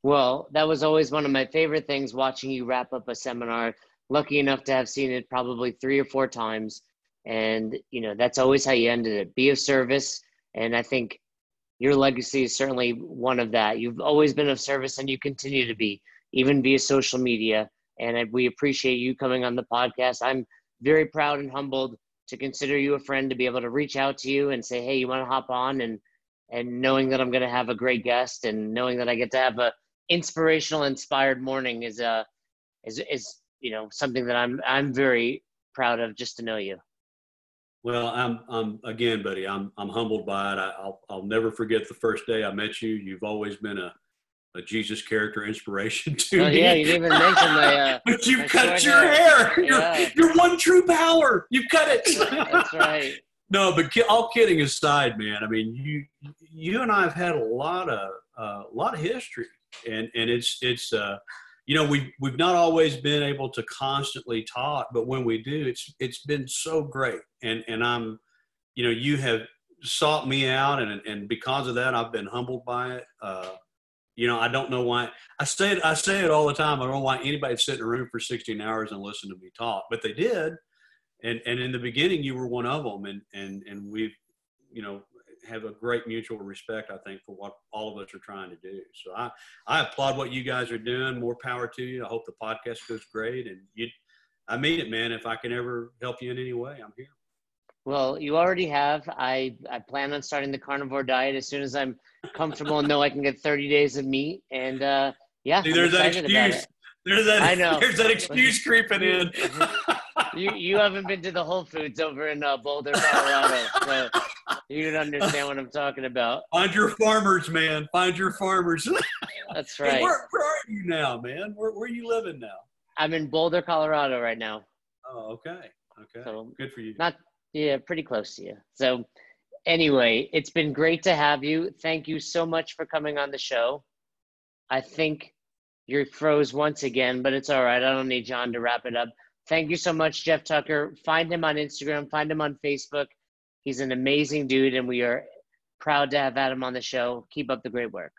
S1: Well, that was always one of my favorite things watching you wrap up a seminar. Lucky enough to have seen it probably three or four times and, you know, that's always how you ended it be of service. And I think your legacy is certainly one of that. You've always been of service and you continue to be, even via social media. And we appreciate you coming on the podcast. I'm very proud and humbled to consider you a friend to be able to reach out to you and say, hey, you want to hop on? And and knowing that I'm going to have a great guest and knowing that I get to have a inspirational, inspired morning is a uh, is is you know something that I'm I'm very proud of just to know you.
S2: Well, I'm, I'm again, buddy. I'm, I'm humbled by it. I, will I'll never forget the first day I met you. You've always been a, a Jesus character inspiration to
S1: oh, me. Yeah, you didn't even mention my. Uh,
S2: but you cut your hair. hair. Yeah. You're, you're one true power. You cut it.
S1: That's right.
S2: no, but all kidding aside, man. I mean, you, you and I have had a lot of, a uh, lot of history, and and it's it's. Uh, you know we've we've not always been able to constantly talk but when we do it's it's been so great. And and i'm you know you have sought me out and and because of that i've been humbled by it. Uh, you know i don't know why i say it i say it all the time. I don't know why anybody sit in a room for 16 hours and listen to me talk but they did. And and in the beginning you were one of them and and and we've you know have a great mutual respect, I think, for what all of us are trying to do. So I, I applaud what you guys are doing. More power to you. I hope the podcast goes great. And you, I mean it, man. If I can ever help you in any way, I'm here.
S1: Well, you already have. I, I plan on starting the carnivore diet as soon as I'm comfortable and know I can get 30 days of meat. And uh, yeah,
S2: See, there's that excuse. There's that. I know. There's that excuse creeping in.
S1: You you haven't been to the Whole Foods over in uh, Boulder, Colorado, so you don't understand what I'm talking about.
S2: Find your farmers, man. Find your farmers.
S1: That's right. Hey,
S2: where, where, are you now, man? Where, where are you living now?
S1: I'm in Boulder, Colorado right now.
S2: Oh, okay. Okay. So Good for you.
S1: Not, yeah, pretty close to you. So, anyway, it's been great to have you. Thank you so much for coming on the show. I think you're froze once again, but it's all right. I don't need John to wrap it up. Thank you so much, Jeff Tucker. Find him on Instagram, find him on Facebook. He's an amazing dude, and we are proud to have Adam on the show. Keep up the great work.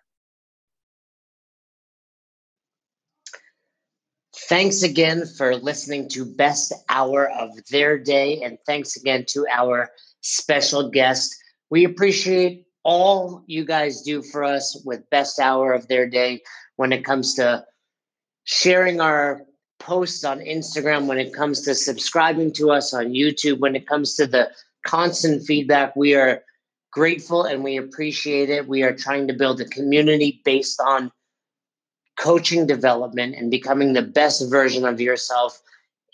S1: Thanks again for listening to Best Hour of Their Day, and thanks again to our special guest. We appreciate all you guys do for us with best hour of their day when it comes to sharing our posts on Instagram, when it comes to subscribing to us on YouTube, when it comes to the constant feedback. We are grateful and we appreciate it. We are trying to build a community based on coaching development and becoming the best version of yourself.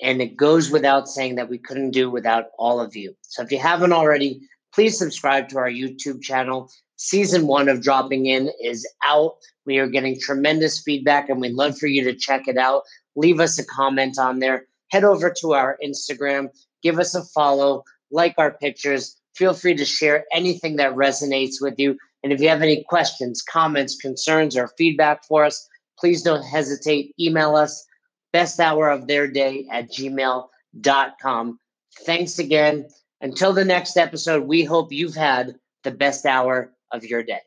S1: And it goes without saying that we couldn't do without all of you. So if you haven't already, please subscribe to our YouTube channel. Season one of Dropping In is out. We are getting tremendous feedback and we'd love for you to check it out. Leave us a comment on there. Head over to our Instagram, give us a follow, like our pictures. Feel free to share anything that resonates with you. And if you have any questions, comments, concerns, or feedback for us, please don't hesitate. Email us best hour of their day at gmail.com. Thanks again. Until the next episode, we hope you've had the best hour of your day.